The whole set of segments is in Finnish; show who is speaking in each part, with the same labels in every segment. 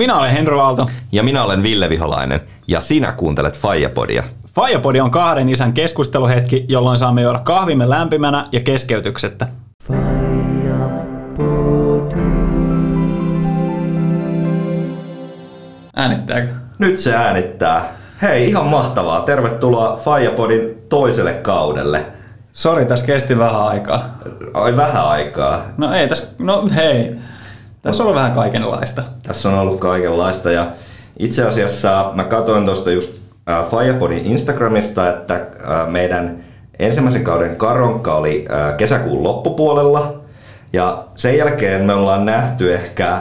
Speaker 1: Minä olen Henry Aalto.
Speaker 2: Ja minä olen Ville Viholainen. Ja sinä kuuntelet Fajapodia.
Speaker 1: Fajapodi on kahden isän keskusteluhetki, jolloin saamme juoda kahvimme lämpimänä ja keskeytyksettä. Äänittääkö?
Speaker 2: Nyt se äänittää. Hei, ihan mahtavaa. Tervetuloa Fajapodin toiselle kaudelle.
Speaker 1: Sori, tässä kesti vähän aikaa.
Speaker 2: Ai vähän aikaa.
Speaker 1: No ei tässä, no hei. Tässä on ollut vähän kaikenlaista.
Speaker 2: Tässä on ollut kaikenlaista ja itse asiassa mä katsoin tuosta just äh, Firepodin Instagramista, että äh, meidän ensimmäisen kauden karonka oli äh, kesäkuun loppupuolella ja sen jälkeen me ollaan nähty ehkä,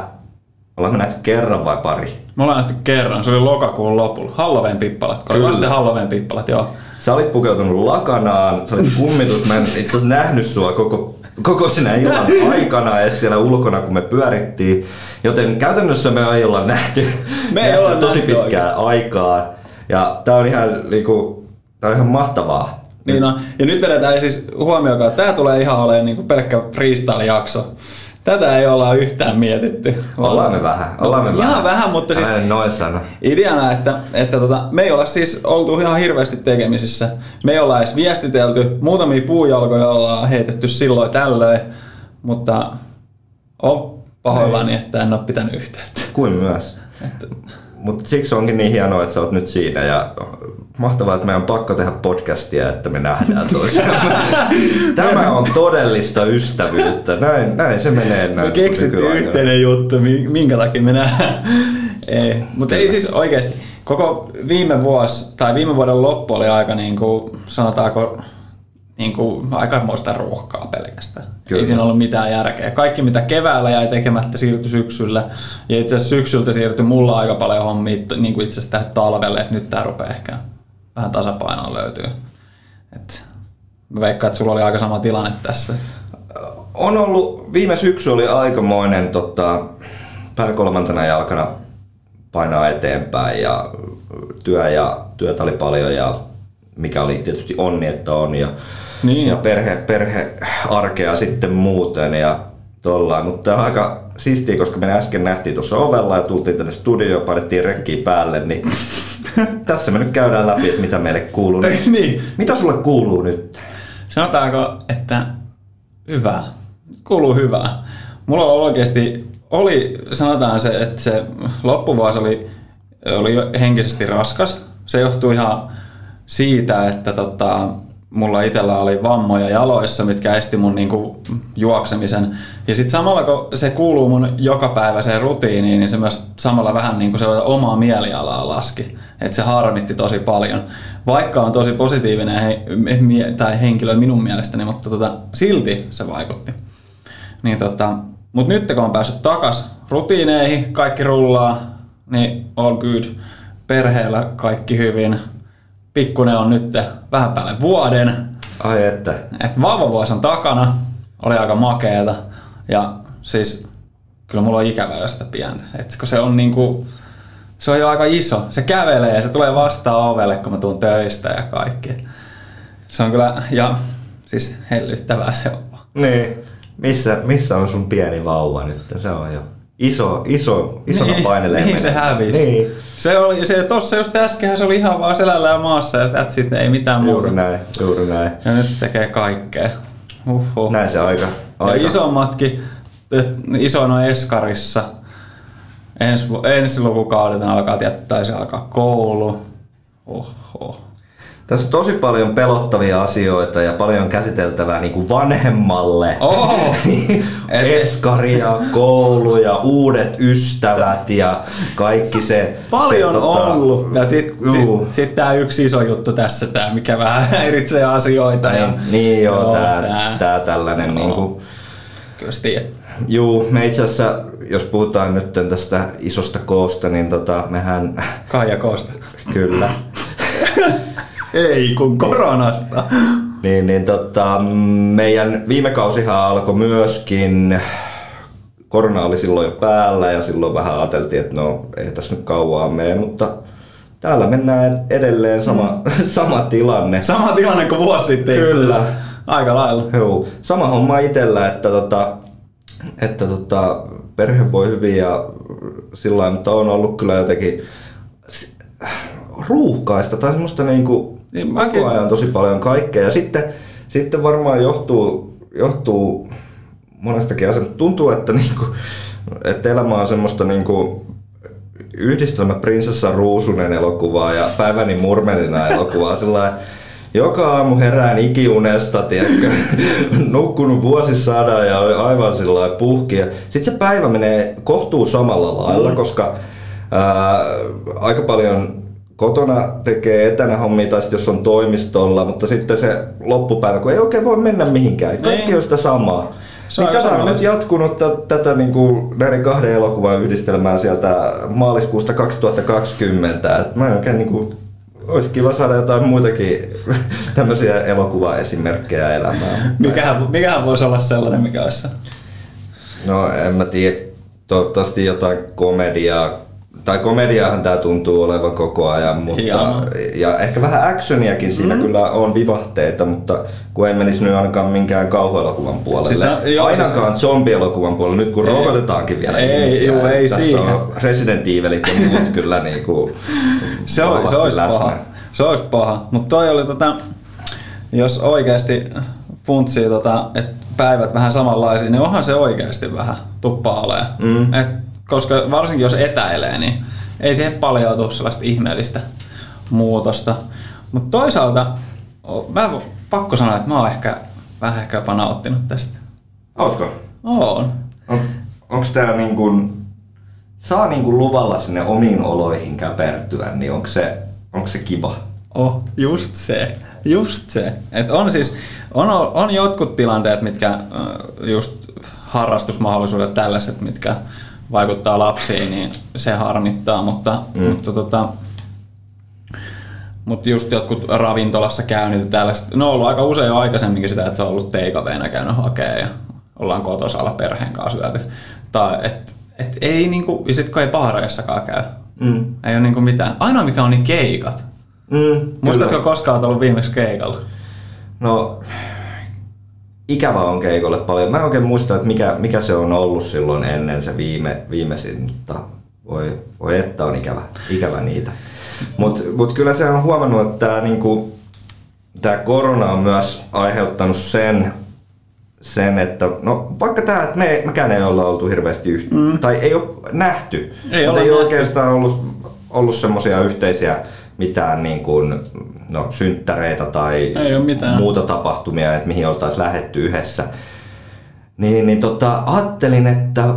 Speaker 2: ollaan me nähty kerran vai pari?
Speaker 1: Me ollaan nähty kerran, se oli lokakuun lopulla. Halloween pippalat, kun oli
Speaker 2: Kyllä.
Speaker 1: vasta Halloween pippalat, joo.
Speaker 2: Sä olit pukeutunut lakanaan, sä olit kummitus, mä en itse asiassa nähnyt sua koko, koko sinä illan aikana edes siellä ulkona, kun me pyörittiin. Joten käytännössä me ei olla nähty,
Speaker 1: Me ei
Speaker 2: nähty
Speaker 1: olla
Speaker 2: tosi
Speaker 1: nähty
Speaker 2: pitkään aikaa. Ja tää on ihan, niinku, tää on ihan mahtavaa.
Speaker 1: Niin on. Ja nyt vedetään siis huomioon, että tämä tulee ihan olemaan niin pelkkä freestyle-jakso. Tätä ei olla yhtään mietitty.
Speaker 2: Ollaan me vähän, ollaan me
Speaker 1: Ihan
Speaker 2: vähän.
Speaker 1: vähän, mutta siis
Speaker 2: Älä nyt noin sano.
Speaker 1: ideana, että, että tota, me ei olla siis oltu ihan hirveästi tekemisissä. Me ei olla edes viestitelty. Muutamia puujalkoja ollaan heitetty silloin tällöin, mutta on pahoillani, että en ole pitänyt yhteyttä.
Speaker 2: Kuin myös.
Speaker 1: Että,
Speaker 2: Mutta siksi onkin niin hienoa, että sä oot nyt siinä ja mahtavaa, että meidän on pakko tehdä podcastia, että me nähdään toisiamme. Tämä on todellista ystävyyttä. Näin, näin se menee.
Speaker 1: me
Speaker 2: Näin
Speaker 1: keksittiin yhteinen juttu, mi- minkä takia me nähdään. ei, mutta ei siis oikeasti. Koko viime vuosi, tai viime vuoden loppu oli aika niin kuin, sanotaanko, niin kuin aikamoista ruuhkaa pelkästään.
Speaker 2: Kyllä.
Speaker 1: Ei siinä ollut mitään järkeä. Kaikki mitä keväällä jäi tekemättä siirtyi syksyllä. Ja itse asiassa syksyltä siirtyi mulla aika paljon hommia niin kuin itse asiassa talvelle, että nyt tää rupeaa ehkä vähän tasapainoa löytyy. Et mä veikkaan, että sulla oli aika sama tilanne tässä.
Speaker 2: On ollut, viime syksy oli aikamoinen tota, pää kolmantena jalkana painaa eteenpäin ja työ ja työtä oli paljon ja mikä oli tietysti onni, että on ja,
Speaker 1: Niin.
Speaker 2: ja perhe, perhe arkea sitten muuten ja tollain. Mutta tämä on aika siistiä, koska me äsken nähtiin tuossa ovella ja tultiin tänne studioon, painettiin rekkiä päälle, niin tässä me nyt käydään läpi, että mitä meille kuuluu.
Speaker 1: niin.
Speaker 2: Mitä sulle kuuluu nyt?
Speaker 1: Sanotaanko, että hyvää. Kuuluu hyvää. Mulla on oikeasti, oli, sanotaan se, että se loppuvuosi oli, oli henkisesti raskas. Se johtui ihan siitä, että tota, mulla itsellä oli vammoja jaloissa, mitkä esti mun niinku juoksemisen. Ja sitten samalla kun se kuuluu mun jokapäiväiseen rutiiniin, niin se myös samalla vähän niinku se omaa mielialaa laski. Että se harmitti tosi paljon. Vaikka on tosi positiivinen he, tai henkilö minun mielestäni, mutta tota, silti se vaikutti. Niin tota, mut nyt kun on päässyt takas rutiineihin, kaikki rullaa, niin all good. Perheellä kaikki hyvin. Pikkunen on nyt vähän päälle vuoden.
Speaker 2: Ai että.
Speaker 1: Et vauvavuosi on takana, oli aika makeeta. Ja siis kyllä mulla on ikävää sitä pientä. Et kun se on niinku, se on jo aika iso. Se kävelee ja se tulee vastaan ovelle, kun mä tuun töistä ja kaikki. Se on kyllä, ja siis hellyttävää se on.
Speaker 2: Niin. Missä, missä on sun pieni vauva nyt? Se on jo iso, iso, isona
Speaker 1: niin,
Speaker 2: painelee.
Speaker 1: Niin se hävisi.
Speaker 2: Niin.
Speaker 1: Se oli, se tossa just äsken se oli ihan vaan selällä ja maassa ja that's it, ei mitään muuta.
Speaker 2: Juuri näin, juuri näin.
Speaker 1: Ja nyt tekee kaikkea. Uhuh.
Speaker 2: Näin se aika. aika.
Speaker 1: Ja isommatkin, isoin on Eskarissa. Ensi, ensi lukukaudena alkaa tietää, se alkaa koulu. Oho.
Speaker 2: Tässä on tosi paljon pelottavia asioita ja paljon käsiteltävää niin kuin vanhemmalle.
Speaker 1: Et-
Speaker 2: Eskaria, koulu ja uudet ystävät ja kaikki se.
Speaker 1: Paljon
Speaker 2: se, tota,
Speaker 1: ollut. Ja sitten
Speaker 2: juu.
Speaker 1: sit, sit tää yksi iso juttu tässä, tää, mikä vähän häiritsee asioita. Ja,
Speaker 2: Niin, niin joo,
Speaker 1: Joo,
Speaker 2: tää,
Speaker 1: tää.
Speaker 2: tää tällainen
Speaker 1: Joo.
Speaker 2: niinku,
Speaker 1: Kyllä tiedät.
Speaker 2: Juu, me itse asiassa, jos puhutaan nyt tästä isosta koosta, niin tota, mehän
Speaker 1: Kaija Kosta.
Speaker 2: kyllä,
Speaker 1: Ei, kun koronasta.
Speaker 2: niin, niin tota, meidän viime kausihan alkoi myöskin, korona oli silloin jo päällä ja silloin vähän ajateltiin, että no ei tässä nyt kauaa mene, mutta täällä mennään edelleen sama, sama tilanne.
Speaker 1: Sama tilanne kuin vuosi sitten itse
Speaker 2: Kyllä.
Speaker 1: asiassa. Aika lailla.
Speaker 2: Joo, sama homma itsellä, että tota, että tota, perhe voi hyvin ja sillä mutta on ollut kyllä jotenkin ruuhkaista tai semmoista niinku
Speaker 1: Niin,
Speaker 2: koko
Speaker 1: mäkin-
Speaker 2: ajan tosi paljon kaikkea. Ja sitten, sitten varmaan johtuu, johtuu monestakin asiasta. Tuntuu, että, niinku, että elämä on semmoista niinku, yhdistelmä Prinsessa Ruusunen elokuvaa ja Päiväni Murmelina elokuvaa. Sillä joka aamu herään ikiunesta, tiedätkö, nukkunut vuosisadan ja aivan sillä puhki. Sitten se päivä menee kohtuu samalla lailla, koska ää, aika paljon kotona tekee etänä hommia tai sit jos on toimistolla, mutta sitten se loppupäivä, kun ei oikein voi mennä mihinkään, niin kaikki
Speaker 1: Niin.
Speaker 2: on sitä samaa.
Speaker 1: Se
Speaker 2: niin tätä on nyt jatkunut t- tätä niin kuin näiden kahden elokuvan yhdistelmää sieltä maaliskuusta 2020. Et mä en oikein niin kuin, olisi kiva saada jotain muitakin tämmöisiä elokuvaesimerkkejä elämään.
Speaker 1: Mikähän, mikähän voisi olla sellainen, mikä olisi?
Speaker 2: No en mä tiedä, toivottavasti jotain komediaa. Tai komediaahan tää tuntuu olevan koko ajan, mutta
Speaker 1: Hienoa.
Speaker 2: ja ehkä vähän actioniakin siinä mm. kyllä on vivahteita, mutta kun ei menisi nyt ainakaan minkään kauhuelokuvan puolelle.
Speaker 1: Siis joo,
Speaker 2: ainakaan zombielokuvan puolelle, nyt kun
Speaker 1: Ei.
Speaker 2: rokotetaankin vielä
Speaker 1: Ei,
Speaker 2: ihmisiä.
Speaker 1: juu, ei
Speaker 2: Tässä
Speaker 1: siihen.
Speaker 2: on Resident Evilit ja muut kyllä niinku
Speaker 1: Se, on, se olisi
Speaker 2: läsnä.
Speaker 1: paha. Se olisi paha. Mutta toi oli tota, jos oikeasti funtsii tota, että päivät vähän samanlaisia, niin onhan se oikeasti vähän tuppaa olemaan.
Speaker 2: Mm.
Speaker 1: Et, koska varsinkin jos etäilee, niin ei siihen paljon tule sellaista ihmeellistä muutosta. Mutta toisaalta mä pakko sanoa, että mä oon ehkä vähän ehkä jopa nauttinut tästä.
Speaker 2: Ootko?
Speaker 1: Oon.
Speaker 2: On, onko tää niin kuin, saa niin kuin luvalla sinne omiin oloihin käpertyä, niin onko se, onko se kiva?
Speaker 1: Oh, just se. Just se. Et on siis, on, on jotkut tilanteet, mitkä just harrastusmahdollisuudet tällaiset, mitkä vaikuttaa lapsiin, niin se harmittaa, mutta, mm. mutta tota, mutta just jotkut ravintolassa käynnit ja tällaiset, ne on ollut aika usein jo aikaisemminkin sitä, että se on ollut teikaveena käynyt hakemaan ja ollaan kotosalla perheen kanssa syöty. Tai et, et ei niinku, ja sit kun ei baareissakaan käy,
Speaker 2: Mm.
Speaker 1: ei ole niinku mitään. Ainoa mikä on niin keikat.
Speaker 2: Mm,
Speaker 1: Muistatko koskaan olet ollut viimeksi keikalla?
Speaker 2: No, ikävä on keikolle paljon. Mä en oikein muista, että mikä, mikä se on ollut silloin ennen se viime, viimeisin, mutta voi, voi että on ikävä, ikävä niitä. Mutta mut kyllä se on huomannut, että tämä niinku, tää korona on myös aiheuttanut sen, sen, että no vaikka tämä, että me, mekään ei olla oltu hirveästi yhtä, mm. tai ei ole nähty,
Speaker 1: Ei
Speaker 2: mutta ei ole
Speaker 1: nähty.
Speaker 2: oikeastaan ollut, ollut semmoisia yhteisiä mitään niin kuin, no, synttäreitä tai muuta tapahtumia, että mihin oltaisiin lähetty yhdessä. Niin, niin tota, ajattelin, että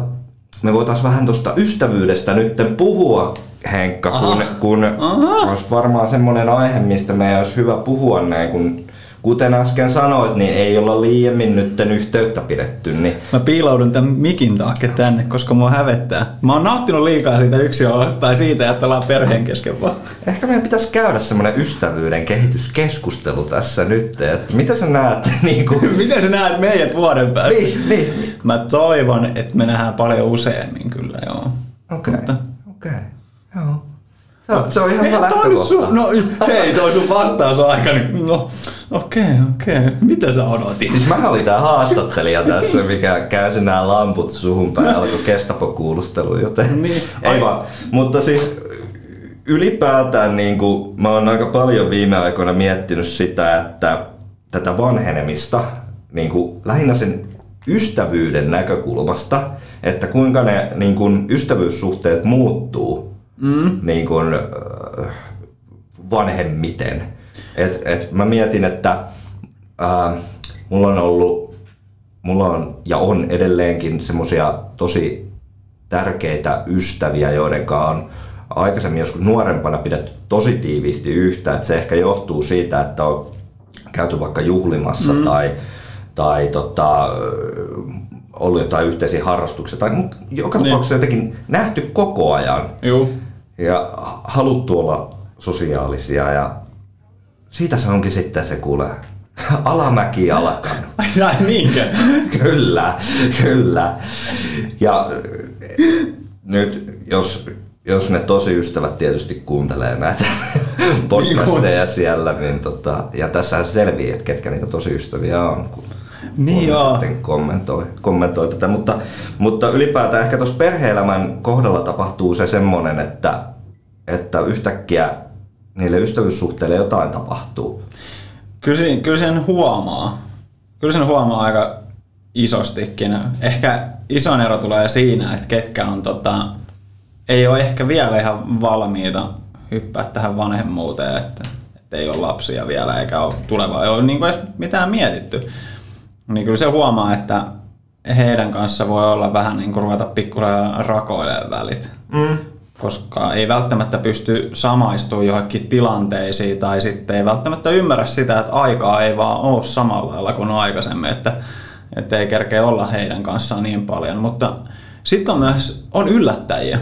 Speaker 2: me voitaisiin vähän tuosta ystävyydestä nyt puhua, Henkka, kun,
Speaker 1: Aha.
Speaker 2: kun
Speaker 1: Aha.
Speaker 2: olisi varmaan semmoinen aihe, mistä meidän olisi hyvä puhua näin, kun kuten äsken sanoit, niin ei olla liiemmin nytten yhteyttä pidetty, niin
Speaker 1: Mä piiloudun tämän mikin taakke tänne, koska mua hävettää. Mä oon nauttinut liikaa siitä yksinolosta tai siitä, että ollaan perheen kesken vaan.
Speaker 2: ehkä meidän pitäisi käydä semmoinen ystävyyden kehityskeskustelu tässä nyt, että mitä sä näet niin kuin...
Speaker 1: Miten sä näet meidät vuoden päästä?
Speaker 2: Niin, niin.
Speaker 1: Mä toivon, että me nähdään paljon useammin kyllä, joo.
Speaker 2: Okei,
Speaker 1: Mutta-
Speaker 2: okei, joo. Se on, se on ihan hyvä lähtökohta.
Speaker 1: sun, no hei, toi sun vastaus on aika niin, no okei, okei. Mitä sä odotit?
Speaker 2: Siis mä olin tää haastattelija tässä, mikä käänsi nämä lamput suhun päin, alkoi kestapokuulustelu, joten
Speaker 1: Niin.
Speaker 2: ei vaan. Mutta siis ylipäätään niin kuin, mä oon aika paljon viime aikoina miettinyt sitä, että tätä vanhenemista niin kuin, lähinnä sen ystävyyden näkökulmasta, että kuinka ne niin kuin, ystävyyssuhteet muuttuu mm. niin kuin, äh, vanhemmiten. Et, et mä mietin, että ää, mulla on ollut, mulla on ja on edelleenkin semmosia tosi tärkeitä ystäviä, joiden kanssa on aikaisemmin joskus nuorempana pidetty tosi tiiviisti yhtä. Et se ehkä johtuu siitä, että on käyty vaikka juhlimassa mm. tai, tai tota, ollut jotain yhteisiä harrastuksia. Tai, mutta joka
Speaker 1: Niin.
Speaker 2: tapauksessa jotenkin nähty koko ajan
Speaker 1: Juu.
Speaker 2: Ja haluttu olla sosiaalisia ja siitä se onkin sitten se kuule alamäki alkanut.
Speaker 1: Ai niinkö?
Speaker 2: kyllä, kyllä. Ja nyt jos, jos ne tosi ystävät tietysti kuuntelee näitä podcasteja siellä, niin tota, ja tässä selviää, että ketkä niitä tosi ystäviä on. kun
Speaker 1: Niin joo.
Speaker 2: sitten kommentoi, kommentoi tätä, mutta, mutta ylipäätään ehkä tuossa perheelämän kohdalla tapahtuu se semmoinen, että, että yhtäkkiä niille ystävyyssuhteille jotain tapahtuu.
Speaker 1: Kyllä, sen- kyllä sen huomaa. Kyllä sen huomaa aika isostikin. Ehkä isoin ero tulee siinä, että ketkä on tota, ei ole ehkä vielä ihan valmiita hyppää tähän vanhemmuuteen, että, että ei ole lapsia vielä eikä ole tulevaa, ei ole niin kuin edes mitään mietitty. Niin kyllä se huomaa, että heidän kanssa voi olla vähän niin kuin ruveta pikkuhiljaa rakoilemaan välit.
Speaker 2: Mm.
Speaker 1: Koska ei välttämättä pysty samaistumaan johonkin tilanteisiin tai sitten ei välttämättä ymmärrä sitä, että aikaa ei vaan ole samalla lailla kuin aikaisemmin, että, että ei kerkeä olla heidän kanssaan niin paljon. Mutta sitten on myös on yllättäjiä.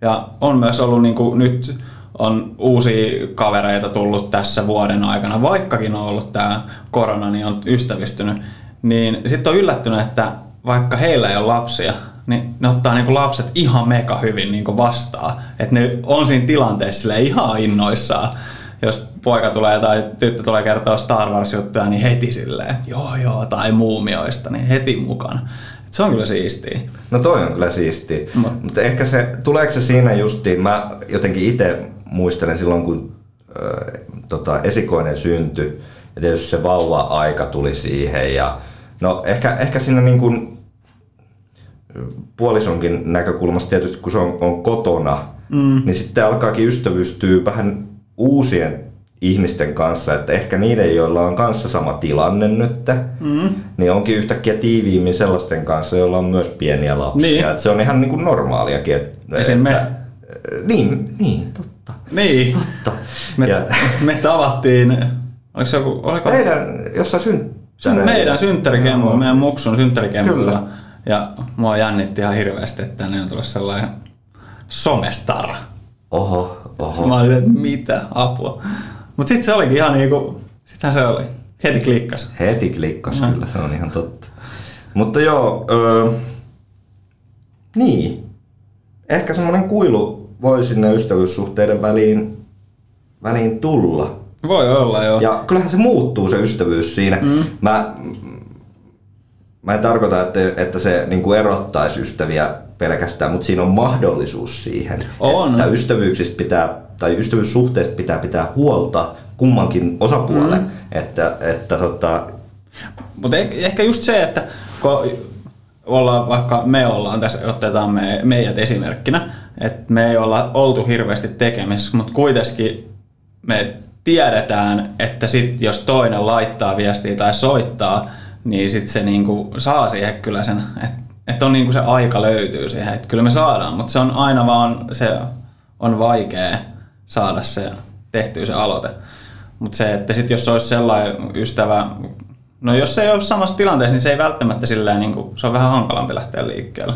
Speaker 1: Ja on myös ollut niin kuin nyt on uusia kavereita tullut tässä vuoden aikana, vaikkakin on ollut tämä korona, niin on ystävistynyt. Niin sitten on yllättynyt, että vaikka heillä ei ole lapsia, niin ne ottaa niinku lapset ihan mega hyvin niinku vastaan. Että ne on siinä tilanteessa ihan innoissaan. Jos poika tulee tai tyttö tulee kertoa Star Wars-juttuja, niin heti silleen, että joo joo, tai muumioista, niin heti mukana. Et se on kyllä siistiä.
Speaker 2: No toi on kyllä siistiä.
Speaker 1: Mut-
Speaker 2: Mutta ehkä se, tuleeko se siinä justiin, mä jotenkin itse muistelen silloin, kun ö, tota, esikoinen syntyi, ja tietysti se vauva-aika tuli siihen, ja no ehkä, ehkä siinä niin kuin puolisonkin näkökulmasta tietysti, kun se on, on kotona, mm. niin sitten alkaakin ystävystyä vähän uusien ihmisten kanssa, että ehkä niiden, joilla on kanssa sama tilanne nyt, mm. niin onkin yhtäkkiä tiiviimmin sellaisten kanssa, joilla on myös pieniä lapsia.
Speaker 1: Niin.
Speaker 2: Että se on ihan niin kuin normaaliakin. Että,
Speaker 1: Esim.
Speaker 2: että- Niin, niin, totta.
Speaker 1: Niin.
Speaker 2: totta.
Speaker 1: Me,
Speaker 2: Ja
Speaker 1: me tavattiin, oliko se joku, oliko
Speaker 2: teidän, jossain
Speaker 1: Syn,
Speaker 2: synttäreillä.
Speaker 1: meidän synttärikemmu,
Speaker 2: Joo.
Speaker 1: meidän muksun synttärikemmulla.
Speaker 2: Kyllä.
Speaker 1: Ja mua jännitti ihan hirveästi, että tänne on tullut sellainen somestara.
Speaker 2: Oho, oho.
Speaker 1: Mä olin, että mitä apua. Mutta sitten se olikin ihan niinku, sitähän se oli. Heti klikkas.
Speaker 2: Heti klikkas
Speaker 1: Mm.
Speaker 2: kyllä, se on ihan totta. Mutta joo, öö, niin. Ehkä semmoinen kuilu voi sinne ystävyyssuhteiden väliin, väliin tulla.
Speaker 1: Voi olla joo.
Speaker 2: Ja kyllähän se muuttuu se ystävyys siinä. Mm. Mä, mä en tarkoita, että, että se niin kuin erottaisi ystäviä pelkästään, mutta siinä on mahdollisuus siihen.
Speaker 1: On.
Speaker 2: Että ystävyyksistä pitää, tai ystävyyssuhteista pitää pitää huolta kummankin osapuolen. Mm. Että, että tota,
Speaker 1: Mutta ehkä just se, että kun ollaan, vaikka me ollaan tässä, otetaan me, meidät esimerkkinä, että me ei olla oltu hirveästi tekemisissä, mutta kuitenkin me tiedetään, että sit jos toinen laittaa viestiä tai soittaa, niin sit se niinku saa siihen kyllä sen, että et on niinku se aika löytyy siihen, että kyllä me saadaan, mutta se on aina vaan, se on vaikea saada se tehtyä se aloite. Mutta se, että sit jos olisi sellainen ystävä, no jos se ei ole samassa tilanteessa, niin se ei välttämättä silleen, niin kuin, se on vähän hankalampi lähteä liikkeelle.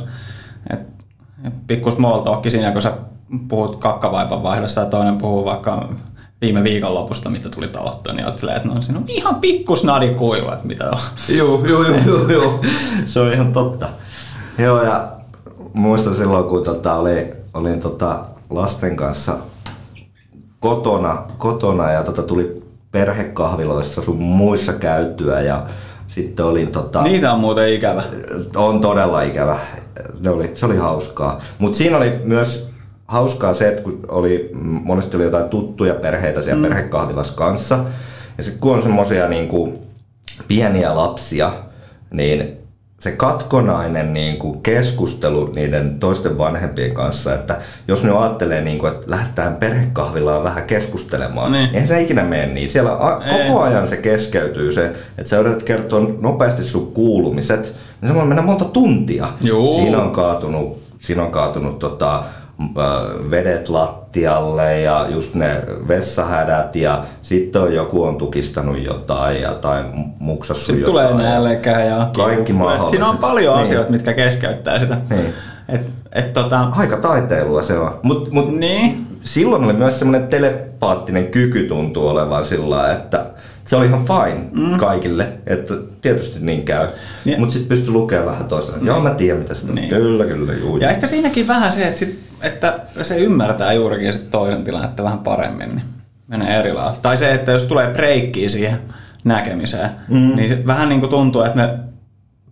Speaker 1: Et, pikku small talk siinä, kun sä puhut kakkavaipan vaihdossa ja toinen puhuu vaikka viime viikonlopusta, mitä tuli taottua, niin oot silleen, että no siinä on ihan pikku snadi kuiva, että mitä on.
Speaker 2: Joo, joo, joo, joo, joo. Se on ihan totta. Joo, ja muistan silloin, kun tota, oli, olin tota lasten kanssa kotona, kotona ja tota, tuli perhekahviloissa sun muissa käytyä ja sitten olin tota,
Speaker 1: Niitä on muuten ikävä.
Speaker 2: on todella ikävä. Ne oli, se oli hauskaa. Mutta siinä oli myös hauskaa se, että kun oli, monesti oli jotain tuttuja perheitä siellä mm. perhekahvilassa kanssa. Ja sitten kun on semmoisia niin pieniä lapsia, niin se katkonainen niin kuin keskustelu niiden toisten vanhempien kanssa, että jos ne ajattelee, niin kuin, että lähdetään perhekahvilaan vähän keskustelemaan,
Speaker 1: Niin.
Speaker 2: eihän se ikinä mene niin. Siellä a- koko ajan se keskeytyy se, että sä yrität kertoa nopeasti sun kuulumiset, niin se voi mennä monta tuntia.
Speaker 1: Juu.
Speaker 2: Siinä on kaatunut, siinä on kaatunut tota, vedet lattialle ja just ne vessahädät ja sitten on joku on tukistanut jotain ja tai muksassu
Speaker 1: Sitten
Speaker 2: jotain.
Speaker 1: tulee nälkä ja
Speaker 2: Kaikki mahdolliset.
Speaker 1: Siinä on paljon
Speaker 2: Niin.
Speaker 1: asioita, mitkä keskeyttää sitä.
Speaker 2: Niin.
Speaker 1: Et, et tota,
Speaker 2: Aika taiteilua se on. Mut, mut
Speaker 1: niin,
Speaker 2: silloin oli myös semmoinen telepaattinen kyky tuntuu olevan sillä että se oli ihan fine mm. kaikille, että tietysti niin käy.
Speaker 1: Niin.
Speaker 2: Niin. Mutta sitten pystyi lukemaan vähän toisena. Joo, mä tiedän mitä sitä
Speaker 1: Niin.
Speaker 2: niin. Kyllä, kyllä, juu.
Speaker 1: Ja ehkä siinäkin vähän se, että, sit, että se ymmärtää juurikin sit toisen tilannetta vähän paremmin, niin menee eri lailla. Tai se, että jos tulee breikkiä siihen näkemiseen. Mm. Niin vähän niin kuin tuntuu, että me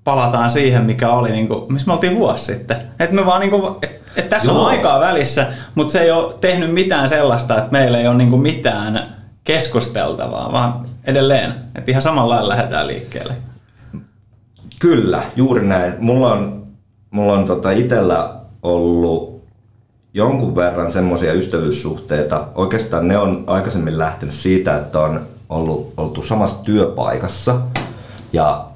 Speaker 1: palataan siihen, mikä oli, niin kuin, missä me oltiin vuosi sitten. Että me vaan niin kuin, et, et tässä Joo. on aikaa välissä, mutta se ei ole tehnyt mitään sellaista, että meillä ei ole niin kuin mitään keskusteltavaa, vaan edelleen, että ihan samalla lailla lähdetään liikkeelle.
Speaker 2: Kyllä, juuri näin. Mulla on, mulla on tota itsellä ollut jonkun verran semmoisia ystävyyssuhteita. Oikeastaan ne on aikaisemmin lähtenyt siitä, että on ollut, oltu samassa työpaikassa. Ja,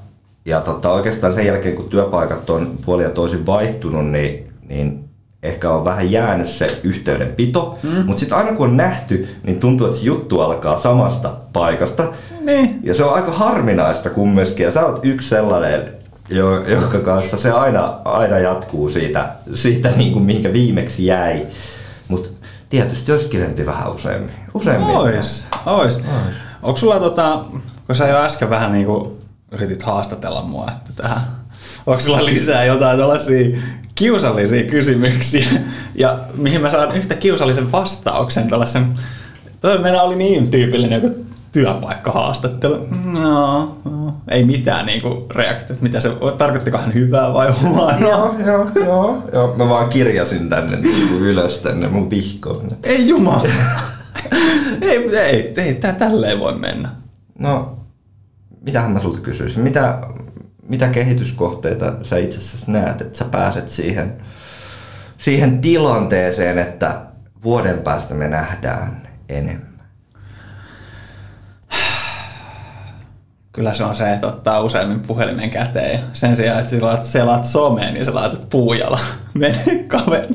Speaker 2: ja tota, oikeastaan sen jälkeen, kun työpaikat on puoli ja toisin vaihtunut, niin, niin ehkä on vähän jäänyt se yhteydenpito, mm. mutta sitten aina kun on nähty, niin tuntuu, että se juttu alkaa samasta paikasta. Niin. Ja se on aika harvinaista kumminkin, ja sä oot yksi sellainen, jonka kanssa se aina, aina jatkuu siitä, siitä niin kuin mihinkä viimeksi jäi. Mutta tietysti olisi kivempi vähän useammin. useammin.
Speaker 1: Ois, ois. ois. Onko sulla, tota, kun sä jo äsken vähän niin kuin yritit haastatella mua, että tähän, onko sulla lisää jotain tällaisia kiusallisia kysymyksiä, ja mihin mä saan yhtä kiusallisen vastauksen tällaisen, toi meillä oli niin tyypillinen joku työpaikkahaastattelu. No, no, ei mitään niinku reaktiota, mitä se, tarkoittiko hän hyvää vai huonoa?
Speaker 2: Joo, joo, joo, joo. Mä vaan kirjasin tänne niinku ylös tänne mun vihkoon.
Speaker 1: Ei jumala. ei, ei, ei, tää tälleen voi mennä.
Speaker 2: No, mitähän mä sulta kysyisin? Mitä, mitä kehityskohteita sä itse asiassa näet, että sä pääset siihen, siihen tilanteeseen, että vuoden päästä me nähdään enemmän?
Speaker 1: Kyllä se on se, että ottaa useammin puhelimen käteen. Sen sijaan, että sä selaat someen, niin sä laitat puujalla mene kaveri.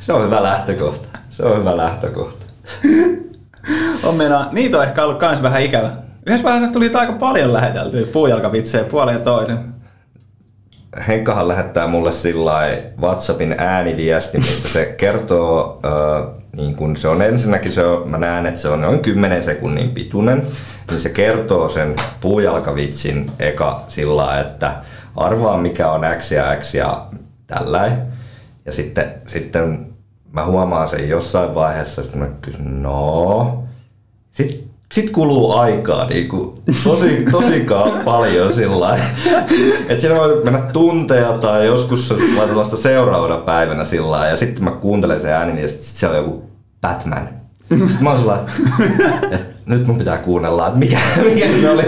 Speaker 2: Se on hyvä lähtökohta. Se on hyvä lähtökohta.
Speaker 1: on meina, niitä on ehkä ollut kans vähän ikävä Yhdessä vaiheessa tuli aika paljon läheteltyä puujalkavitsejä puolen ja toisen.
Speaker 2: Henkkahan lähettää mulle sillä WhatsAppin ääniviesti, missä se kertoo, äh, niin kun se on ensinnäkin, se on, mä näen, että se on noin 10 sekunnin pituinen, niin se kertoo sen puujalkavitsin eka sillä että arvaa mikä on X ja X ja tällä. Ja sitten, sitten mä huomaan sen jossain vaiheessa, että mä kysyn, no. Sitten sitten kuluu aikaa niin kuin, tosi, tosi paljon sillä että siinä voi mennä tunteja tai joskus laitetaan sitä seuraavana päivänä sillä ja sitten mä kuuntelen sen ääni ja sitten siellä on joku Batman. Sitten mä oon sillä että nyt mun pitää kuunnella, että mikä, mikä se oli,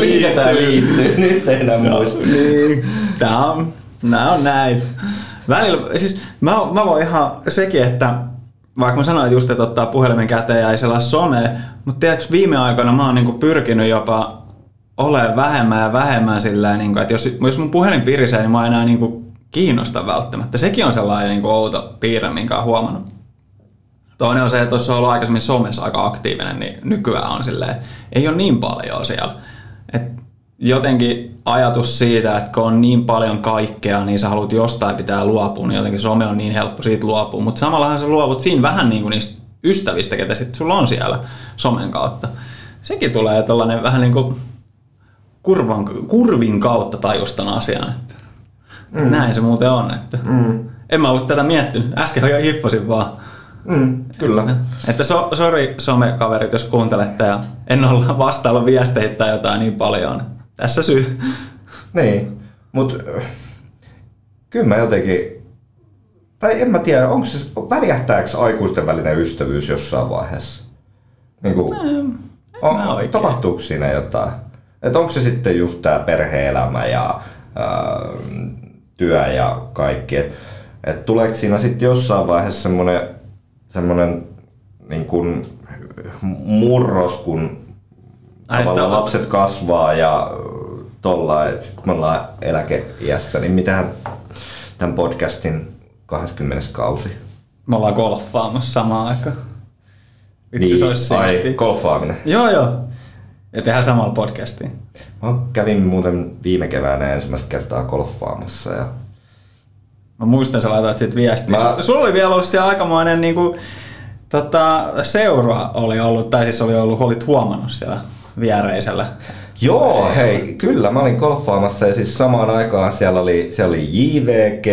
Speaker 2: mikä tää liittyy. Nyt ei enää muista.
Speaker 1: Niin. Tää on, nää on näin. Välillä, siis mä, mä voin ihan sekin, että vaikka mä sanoin just, että ottaa puhelimen käteen ja ei sellaista somea, mutta tiedätkö, viime aikoina mä oon niinku pyrkinyt jopa olemaan vähemmän ja vähemmän sillä niinku, että jos, jos mun puhelin pirisee, niin mä en enää niinku kiinnosta välttämättä. Sekin on sellainen niinku outo piirre, minkä on huomannut. Toinen on se, että jos on ollut aikaisemmin somessa aika aktiivinen, niin nykyään on silleen, ei ole niin paljon siellä. Et jotenkin ajatus siitä, että kun on niin paljon kaikkea, niin sä haluat jostain pitää luopua, niin jotenkin some on niin helppo siitä luopua. Mutta samallahan sä luovut siinä vähän niin kuin niistä ystävistä, ketä sitten sulla on siellä somen kautta. Sekin tulee tällainen vähän niin kuin kurvan, kurvin kautta tajustan asian. Että mm. Näin se muuten on. Että mm. En mä ollut tätä miettinyt. Äsken jo hiffasin vaan.
Speaker 2: Mm, kyllä. Että,
Speaker 1: että so, sori somekaverit, jos kuuntelette ja en olla vastailla viesteihin tai jotain niin paljon. Tässä syy.
Speaker 2: Niin, mutta kyllä mä jotenkin tai en mä tiedä, onko se, väljähtääkö aikuisten välinen ystävyys jossain vaiheessa? Niin kuin,
Speaker 1: en, on,
Speaker 2: tapahtuuko siinä jotain? Että onko se sitten just tämä perhe-elämä ja ää, työ ja kaikki? Että et tuleeko siinä sitten jossain vaiheessa semmoinen niin kuin murros, kun tavallaan lapset kasvaa ja tolla, että kun me ollaan eläkeiässä, niin mitähän tämän podcastin 20. kausi.
Speaker 1: Me ollaan golfaamassa samaan aikaan.
Speaker 2: Vitsi, niin, se olisi ai, golfaaminen.
Speaker 1: Joo, joo. Ja tehdään samalla podcastiin.
Speaker 2: Mä kävin muuten viime keväänä ensimmäistä kertaa golfaamassa ja
Speaker 1: Mä muistan, sä laitoit sit viestiä. Mä... Sulla oli vielä ollut siellä aikamoinen niinku, tota, seura oli ollut, tai siis oli ollut, olit huomannut siellä viereisellä.
Speaker 2: Joo, hei, kyllä. Mä olin golfaamassa ja siis samaan aikaan siellä oli, siellä oli JVG,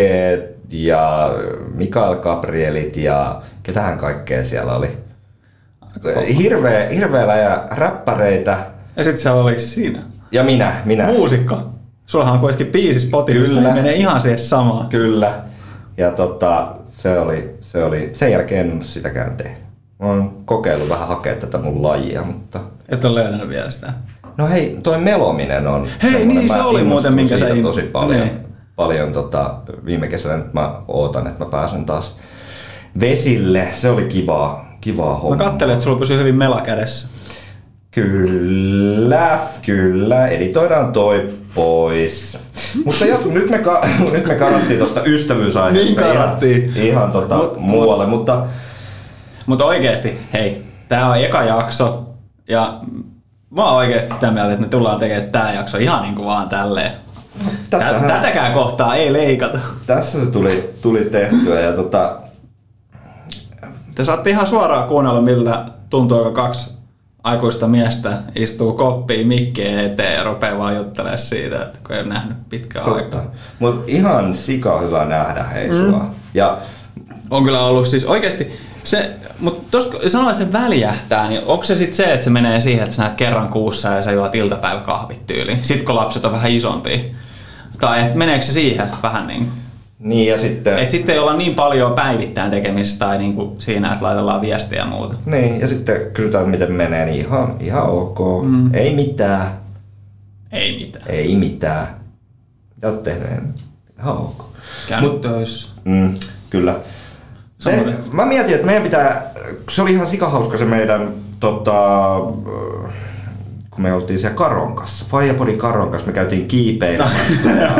Speaker 2: ja Mikael Gabrielit ja ketähän kaikkea siellä oli. Hirveä, hirveellä ja räppäreitä
Speaker 1: Ja sit siellä oli siinä.
Speaker 2: Ja minä, minä.
Speaker 1: Muusikko. Sullahan on kuitenkin biisi Spotifyssa,
Speaker 2: Kyllä.
Speaker 1: niin menee ihan siihen samaan.
Speaker 2: Kyllä. Ja tota, se oli, se oli, sen jälkeen en sitäkään tehnyt. Mä oon kokeillut vähän hakea tätä mun lajia, mutta...
Speaker 1: Et ole löytänyt vielä sitä.
Speaker 2: No hei, toi melominen on...
Speaker 1: Hei, niin, se
Speaker 2: mä
Speaker 1: oli muuten, minkä sä
Speaker 2: tosi paljon.
Speaker 1: niin.
Speaker 2: Paljon tota, viime kesänä nyt mä ootan, että mä pääsen taas vesille. Se oli kivaa, kivaa
Speaker 1: Mä
Speaker 2: hommaa.
Speaker 1: kattelin, että sulla pysyy hyvin mela kädessä.
Speaker 2: Kyllä, kyllä. Editoidaan toi pois. Mutta jatku, nyt me, ka- nyt me karattiin tuosta ystävyysaiheesta
Speaker 1: Niin karattiin.
Speaker 2: ihan, ihan tota
Speaker 1: Mut-
Speaker 2: muualle, mutta
Speaker 1: Mutta oikeesti, hei, tää on eka jakso ja mä oon oikeesti sitä mieltä, että me tullaan tekemään tää jakso ihan niinku vaan tälleen. Tä,
Speaker 2: Tässähän-
Speaker 1: tätäkään kohtaa ei leikata.
Speaker 2: tässä se tuli, tuli tehtyä ja tota,
Speaker 1: Te saatte ihan suoraan kuunnella, miltä tuntuu, kun kaksi aikuista miestä istuu koppiin mikkeen eteen ja rupeaa vaan juttelemaan siitä, että kun ei ole nähnyt pitkään
Speaker 2: totta.
Speaker 1: aikaa.
Speaker 2: Mut ihan sika hyvä nähdä hei
Speaker 1: Mm.
Speaker 2: sua. Ja
Speaker 1: On kyllä ollut siis oikeasti se, mutta tuossa sanoit, että se väljähtää, niin onko se sitten se, että se menee siihen, että sä näet kerran kuussa ja sä juot iltapäiväkahvit tyyliin, sit kun lapset on vähän isompia? Tai et meneekö se siihen vähän niin
Speaker 2: niin ja sitten,
Speaker 1: että sitten ei olla niin paljon päivittäin tekemistä tai niin kuin siinä, että laitellaan viestiä ja muuta.
Speaker 2: niin, ja sitten kysytään miten menee, niin ihan, ihan ok.
Speaker 1: Mm.
Speaker 2: Ei mitään,
Speaker 1: Ei mitään.
Speaker 2: ei mitään. Mitä oot tehnyt? Ihan ok.
Speaker 1: Käynyt
Speaker 2: Mut-
Speaker 1: töissä.
Speaker 2: Mm, kyllä.
Speaker 1: Samoin.
Speaker 2: mä mietin, että meidän pitää, se oli ihan sikahauska se meidän, tota, kun me oltiin siellä Karonkassa, Firepodin Karonkassa, me käytiin kiipeilemässä ja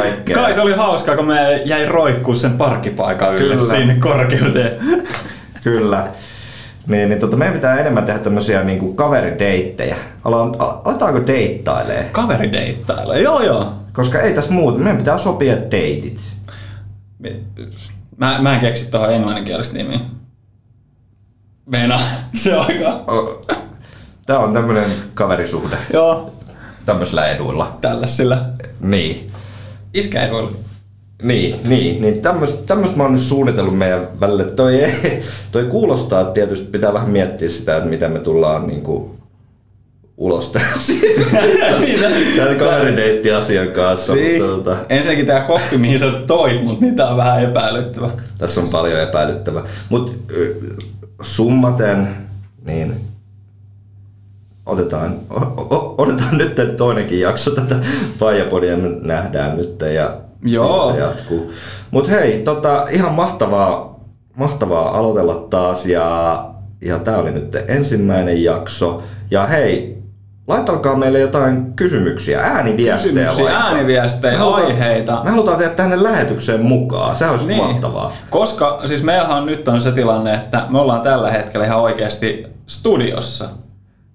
Speaker 2: kaikkea.
Speaker 1: Kai se oli hauskaa, kun me jäi roikkuu sen parkkipaikan ylle
Speaker 2: Kyllä.
Speaker 1: sinne korkeuteen.
Speaker 2: Kyllä. Niin, niin tota, meidän pitää enemmän tehdä tämmöisiä niinku kaverideittejä. Aloin- al- Aletaanko deittailee?
Speaker 1: Kaveri deittailee, joo joo.
Speaker 2: Koska ei tässä muuta, meidän pitää sopia deitit.
Speaker 1: Mä, mä en keksi tuohon englanninkielistä nimiä. Meina, se on aika...
Speaker 2: Tää on tämmönen kaverisuhde
Speaker 1: Joo,
Speaker 2: tämmöisillä eduilla.
Speaker 1: tällä sillä.
Speaker 2: Niin.
Speaker 1: Iskäiduilla.
Speaker 2: Niin, niin, niin tämmöistä mä oon nyt suunnitellut meidän välille. Toi, toi kuulostaa, että tietysti pitää vähän miettiä sitä, että miten me tullaan niinku ulos tämän tämän kaverideitti-asian kanssa.
Speaker 1: Niin.
Speaker 2: Mutta, tota,
Speaker 1: Ensinnäkin tää koppi, mihin sä toit, mutta niin tää on vähän epäilyttävä.
Speaker 2: tässä on paljon epäilyttävää. Mutta summaten, niin otetaan, o, o, otetaan nyt toinenkin jakso tätä Fajapodia, nähdään nyt ja
Speaker 1: Joo.
Speaker 2: se jatkuu. Mutta hei, tota, ihan mahtavaa, mahtavaa aloitella taas ja, ja tää oli nyt ensimmäinen jakso. Ja hei, laittakaa meille jotain kysymyksiä, ääniviestejä
Speaker 1: Kysymyksiä,
Speaker 2: vaikka.
Speaker 1: ääniviestejä,
Speaker 2: Me halutaan-
Speaker 1: aiheita.
Speaker 2: Me halutaan tehdä tänne lähetykseen mukaan, se olisi niin. mahtavaa.
Speaker 1: Koska siis meillähän nyt on se tilanne, että me ollaan tällä hetkellä ihan oikeasti studiossa.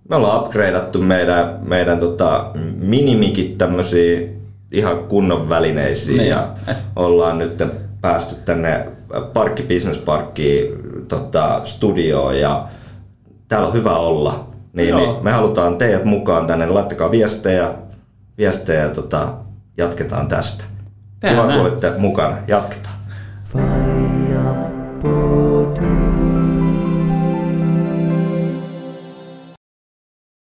Speaker 2: Me ollaan upgradeattu meidän, meidän tota, minimikit tämmöisiin ihan kunnon välineisiin
Speaker 1: Niin.
Speaker 2: ja
Speaker 1: Et-
Speaker 2: ollaan nyt päästy tänne Parkki Business Parkkiin tota, studioon ja täällä on hyvä olla. Niin,
Speaker 1: Joo.
Speaker 2: niin me halutaan teidät mukaan tänne, laittakaa viestejä, viestejä ja tota, jatketaan tästä.
Speaker 1: Tehdään
Speaker 2: Kiva, kun olette mukana. Jatketaan.
Speaker 3: Fire